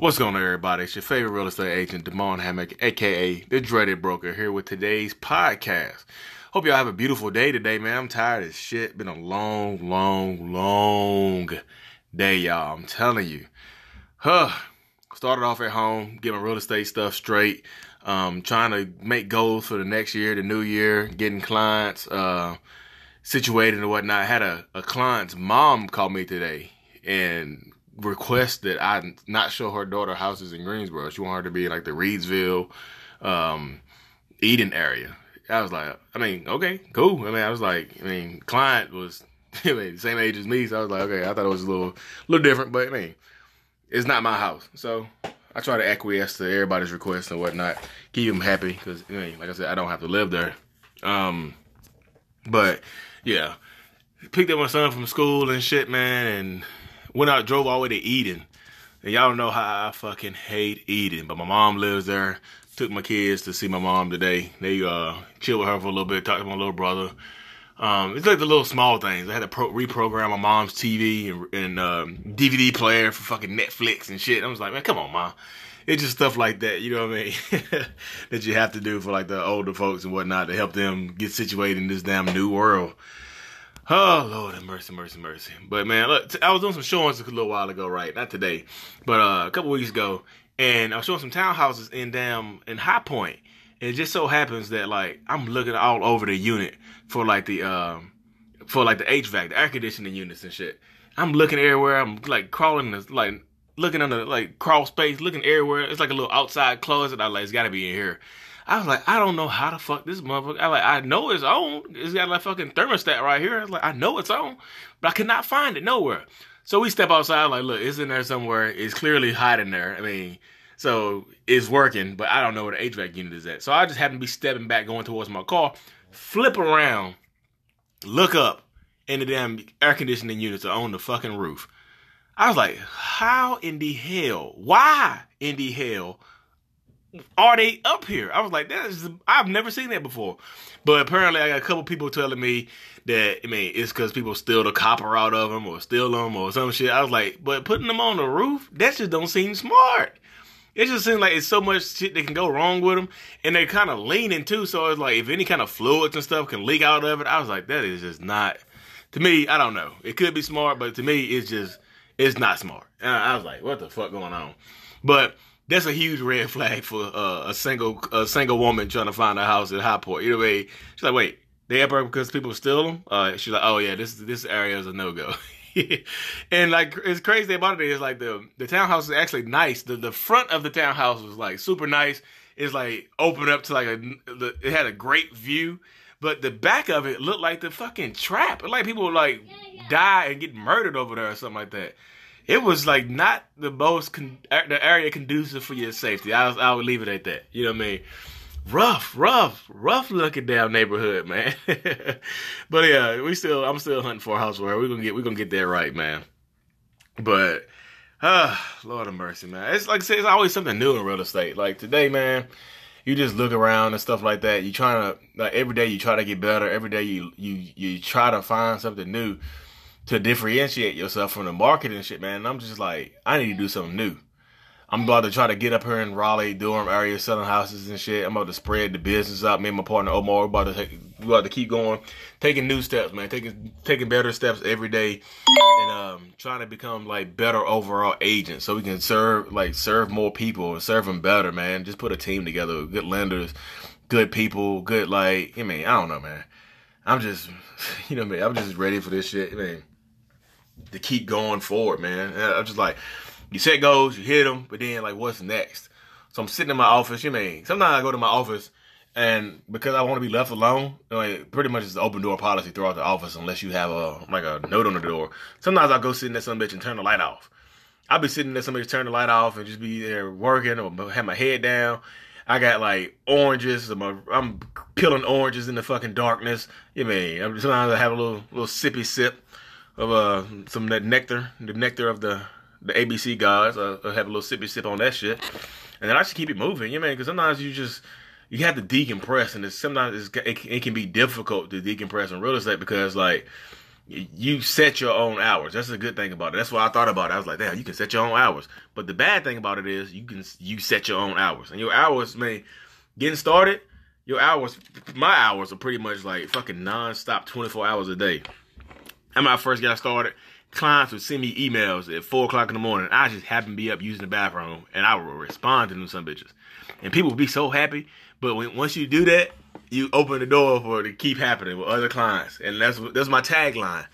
What's going on, everybody? It's your favorite real estate agent, Damon Hammock, aka the Dreaded Broker, here with today's podcast. Hope y'all have a beautiful day today, man. I'm tired as shit. Been a long, long, long day, y'all. I'm telling you. Huh. Started off at home, get my real estate stuff straight. Um, trying to make goals for the next year, the new year, getting clients uh, situated and whatnot. I had a, a client's mom call me today and request that I not show her daughter houses in Greensboro. She want her to be like the Reidsville, um, Eden area. I was like, I mean, okay, cool. I mean, I was like, I mean, client was I mean, same age as me, so I was like, okay, I thought it was a little, little different, but I mean, it's not my house, so I try to acquiesce to everybody's requests and whatnot, keep them happy, because I mean, like I said, I don't have to live there. Um, but yeah, picked up my son from school and shit, man, and went out, drove all the way to Eden. And y'all know how I fucking hate Eden, but my mom lives there. Took my kids to see my mom today. They uh chill with her for a little bit, talked to my little brother. Um, it's like the little small things. I had to pro- reprogram my mom's TV and, and um, DVD player for fucking Netflix and shit. I was like, man, come on, mom. It's just stuff like that, you know what I mean? that you have to do for like the older folks and whatnot to help them get situated in this damn new world. Oh Lord have mercy, mercy, mercy. But man, look, I was doing some showings a little while ago, right? Not today, but uh, a couple weeks ago, and I was showing some townhouses in damn in High Point. And it just so happens that like I'm looking all over the unit for like the um for like the HVAC, the air conditioning units and shit. I'm looking everywhere. I'm like crawling, like looking under like crawl space, looking everywhere. It's like a little outside closet. I like it's got to be in here. I was like, I don't know how the fuck this motherfucker. I like, I know it's on. It's got like fucking thermostat right here. I was like, I know it's on, but I could not find it nowhere. So we step outside, like, look, it's in there somewhere. It's clearly hot in there. I mean, so it's working, but I don't know where the HVAC unit is at. So I just happen to be stepping back, going towards my car, flip around, look up, and the damn air conditioning units are on the fucking roof. I was like, how in the hell? Why in the hell are they up here? I was like, that is, I've never seen that before. But apparently, I got a couple people telling me that, I mean, it's because people steal the copper out of them or steal them or some shit. I was like, but putting them on the roof, that just don't seem smart. It just seems like it's so much shit that can go wrong with them, and they're kind of leaning too. So it's like if any kind of fluids and stuff can leak out of it, I was like, that is just not. To me, I don't know. It could be smart, but to me, it's just it's not smart. And I was like, what the fuck going on? But that's a huge red flag for uh, a single a single woman trying to find a house in High Point. You know, way she's like, wait, they up because people steal them. Uh, she's like, oh yeah, this this area is a no go. and like it's crazy about it is like the the townhouse is actually nice. The the front of the townhouse was like super nice. It's like open up to like a the, it had a great view, but the back of it looked like the fucking trap. Like people would like die and get murdered over there or something like that it was like not the most con- the area conducive for your safety. I was, I would leave it at that. You know what I mean? Rough, rough, rough looking down neighborhood, man. but yeah, we still I'm still hunting for a house where we're gonna get we're gonna get that right, man. But ah, Lord of mercy, man. It's like I say, it's always something new in real estate. Like today, man, you just look around and stuff like that. You trying to like every day you try to get better. Every day you you you try to find something new to differentiate yourself from the market and shit, man. And I'm just like, I need to do something new. I'm about to try to get up here in Raleigh, Durham area, selling houses and shit. I'm about to spread the business out. Me and my partner Omar, about to take, about to keep going, taking new steps, man. Taking taking better steps every day, and um, trying to become like better overall agents, so we can serve like serve more people and serve them better, man. Just put a team together, good lenders, good people, good like. I mean, I don't know, man. I'm just, you know, man. I'm just ready for this shit. I mean to keep going forward, man. I'm just like, you set goals, you hit them, but then like, what's next? So I'm sitting in my office. You mean sometimes I go to my office, and because I want to be left alone, like pretty much it's the open door policy throughout the office unless you have a like a note on the door. Sometimes I go sit in there some bitch and turn the light off. I'll be sitting there, somebody turn the light off and just be there working or have my head down. I got like oranges. I'm, a, I'm peeling oranges in the fucking darkness. You mean sometimes I have a little little sippy sip of uh some that nectar, the nectar of the the ABC guys. Uh, I have a little sippy sip on that shit, and then I should keep it moving. You know, because sometimes you just you have to decompress, and it's sometimes it's, it, it can be difficult to decompress in real estate because like you set your own hours. That's a good thing about it. That's what I thought about it. I was like, damn, you can set your own hours. But the bad thing about it is you can you set your own hours, and your hours, man, getting started, your hours, my hours are pretty much like fucking nonstop, twenty four hours a day. And when I first got started, clients would send me emails at four o'clock in the morning. I just happened to be up using the bathroom, and I would respond to them some bitches, and people would be so happy. But when, once you do that, you open the door for it to keep happening with other clients, and that's that's my tagline,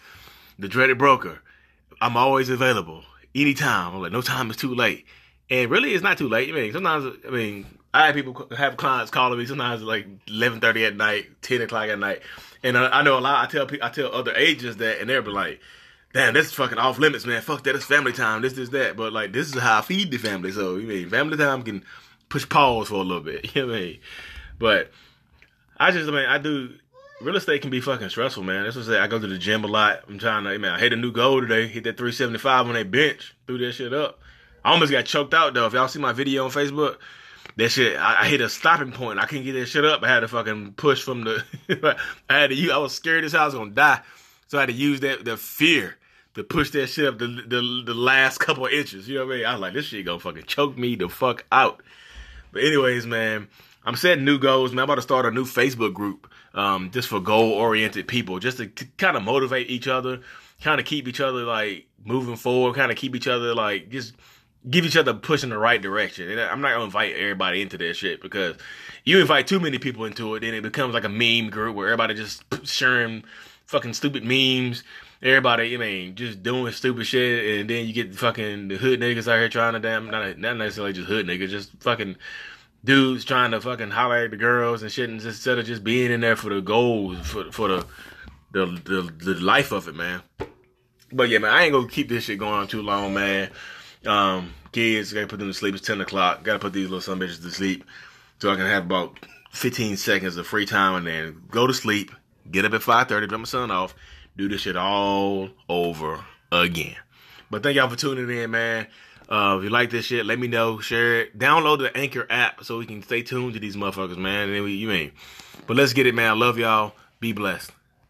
the dreaded broker. I'm always available anytime. I'm like, no time is too late, and really, it's not too late. I mean, sometimes, I mean, I have people have clients calling me sometimes like 11:30 at night, 10 o'clock at night, and I, I know a lot. I tell people, I tell other agents that, and they'll be like, damn, this is fucking off limits, man. Fuck that. It's family time. This, this, that. But like, this is how I feed the family. So, you mean, family time can push pause for a little bit. You know what I mean? But I just, I mean, I do. Real estate can be fucking stressful, man. That's what I say. I go to the gym a lot. I'm trying to, man. I hit a new goal today. Hit that 375 on that bench. Threw that shit up. I almost got choked out though. If y'all see my video on Facebook, that shit, I, I, hit a stopping point. I couldn't get that shit up. I had to fucking push from the. I had to. use. I was scared hell. I was gonna die, so I had to use that the fear to push that shit up the the, the last couple inches. You know what I mean? I was like, this shit gonna fucking choke me the fuck out. But anyways, man, I'm setting new goals, man. I'm about to start a new Facebook group, um, just for goal oriented people, just to, to kind of motivate each other, kind of keep each other like moving forward, kind of keep each other like just give each other a push in the right direction. And I'm not gonna invite everybody into that shit because you invite too many people into it, then it becomes like a meme group where everybody just sharing fucking stupid memes everybody, I mean, just doing stupid shit, and then you get fucking the hood niggas out here trying to damn, not, not necessarily just hood niggas, just fucking dudes trying to fucking holler at the girls and shit, and just, instead of just being in there for the goals, for for the the the, the life of it, man. But yeah, man, I ain't gonna keep this shit going on too long, man. Um, kids, gotta put them to sleep. It's ten o'clock. Gotta put these little some bitches to sleep so I can have about fifteen seconds of free time and then go to sleep. Get up at five thirty, put my son off, do this shit all over again. But thank y'all for tuning in, man. Uh, if you like this shit, let me know. Share it. Download the Anchor app so we can stay tuned to these motherfuckers, man. And we, you mean. But let's get it, man. I love y'all. Be blessed.